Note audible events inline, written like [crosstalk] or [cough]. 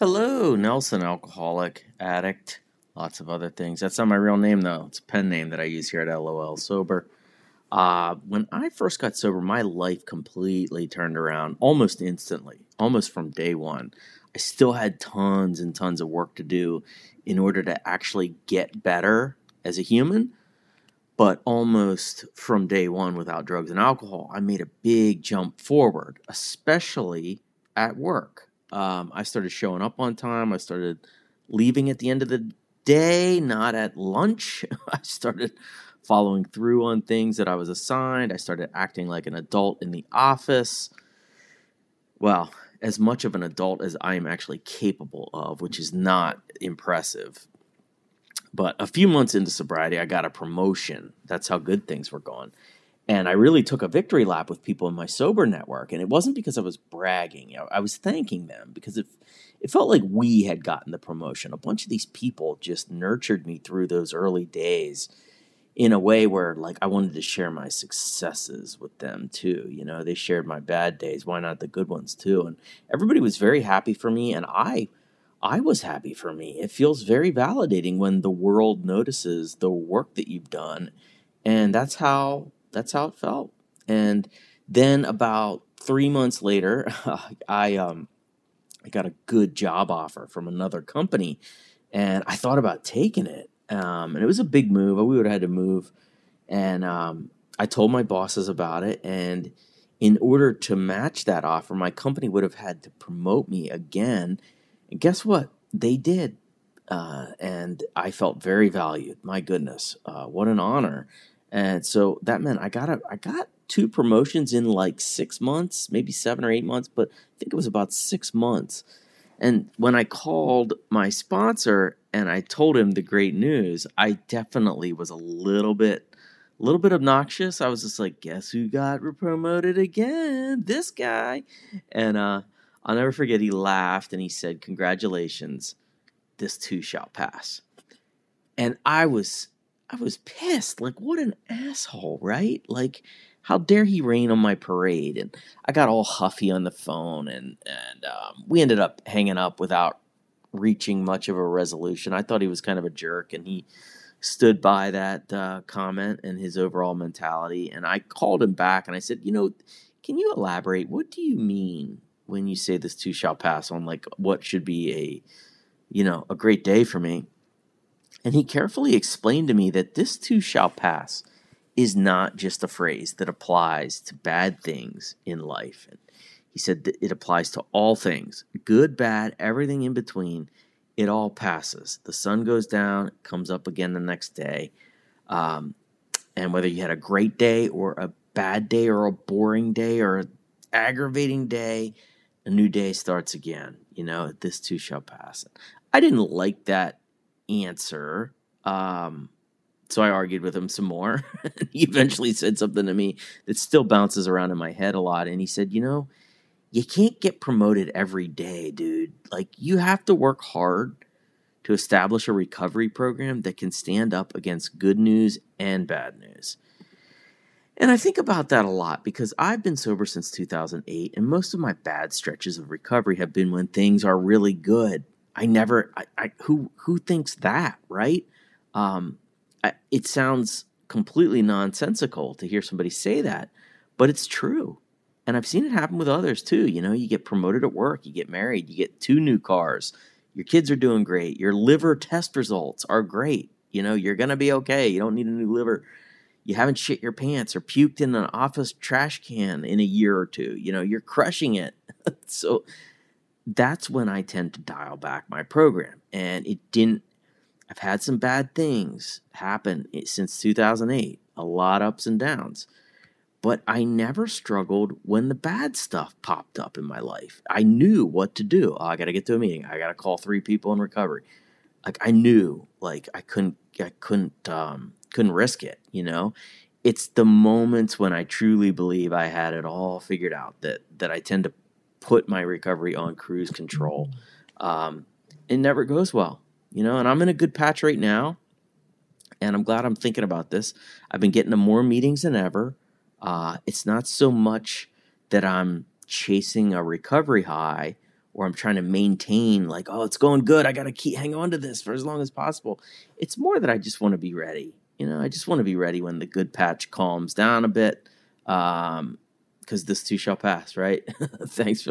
Hello, Nelson, alcoholic, addict, lots of other things. That's not my real name, though. It's a pen name that I use here at LOL Sober. Uh, when I first got sober, my life completely turned around almost instantly, almost from day one. I still had tons and tons of work to do in order to actually get better as a human, but almost from day one without drugs and alcohol, I made a big jump forward, especially at work um, I started showing up on time. I started leaving at the end of the day, not at lunch. [laughs] I started following through on things that I was assigned. I started acting like an adult in the office. Well, as much of an adult as I am actually capable of, which is not impressive. But a few months into sobriety, I got a promotion. That's how good things were going. And I really took a victory lap with people in my sober network. And it wasn't because I was bragging. I was thanking them because it, it felt like we had gotten the promotion. A bunch of these people just nurtured me through those early days in a way where like I wanted to share my successes with them too. You know, they shared my bad days. Why not the good ones too? And everybody was very happy for me and I I was happy for me. It feels very validating when the world notices the work that you've done. And that's how that's how it felt. And then about three months later, [laughs] I um, I got a good job offer from another company, and I thought about taking it. Um, and it was a big move. We would have had to move, and um, I told my bosses about it. And in order to match that offer, my company would have had to promote me again. And guess what? They did. Uh, and I felt very valued. My goodness, uh, what an honor! And so that meant I got a, I got two promotions in like six months, maybe seven or eight months, but I think it was about six months. And when I called my sponsor and I told him the great news, I definitely was a little bit, a little bit obnoxious. I was just like, "Guess who got promoted again? This guy." And uh, I'll never forget. He laughed and he said, "Congratulations, this too shall pass." And I was I was pissed. Like, what an asshole, right? Like, how dare he rain on my parade? And I got all huffy on the phone, and and um, we ended up hanging up without reaching much of a resolution. I thought he was kind of a jerk, and he stood by that uh, comment and his overall mentality. And I called him back, and I said, you know, can you elaborate? What do you mean when you say this too shall pass on like what should be a you know a great day for me? And he carefully explained to me that this too shall pass is not just a phrase that applies to bad things in life. And he said that it applies to all things good, bad, everything in between. It all passes. The sun goes down, comes up again the next day. Um, and whether you had a great day or a bad day or a boring day or an aggravating day, a new day starts again. You know, this too shall pass. I didn't like that answer. Um, so I argued with him some more. [laughs] he eventually said something to me that still bounces around in my head a lot. And he said, You know, you can't get promoted every day, dude. Like, you have to work hard to establish a recovery program that can stand up against good news and bad news. And I think about that a lot because I've been sober since 2008, and most of my bad stretches of recovery have been when things are really good I never, I, I who who thinks that, right? Um, I, it sounds completely nonsensical to hear somebody say that, but it's true. And I've seen it happen with others too. You know, you get promoted at work, you get married, you get two new cars, your kids are doing great, your liver test results are great. You know, you're going to be okay. You don't need a new liver. You haven't shit your pants or puked in an office trash can in a year or two. You know, you're crushing it. [laughs] so that's when I tend to dial back my program. And it didn't, I've had some bad things happen since 2008, a lot ups and downs. But I never struggled when the bad stuff popped up in my life. I knew what to do. Oh, I got to get to a meeting. I got to call three people in recovery. Like I knew, like I couldn't, I couldn't, um, couldn't risk it. You know, it's the moments when I truly believe I had it all figured out that that I tend to put my recovery on cruise control. Um, it never goes well, you know, and I'm in a good patch right now. And I'm glad I'm thinking about this. I've been getting to more meetings than ever. Uh, it's not so much that I'm chasing a recovery high or I'm trying to maintain like, oh, it's going good. I got to keep hang on to this for as long as possible. It's more that I just want to be ready. You know, I just want to be ready when the good patch calms down a bit. Um, because this too shall pass, right? [laughs] Thanks for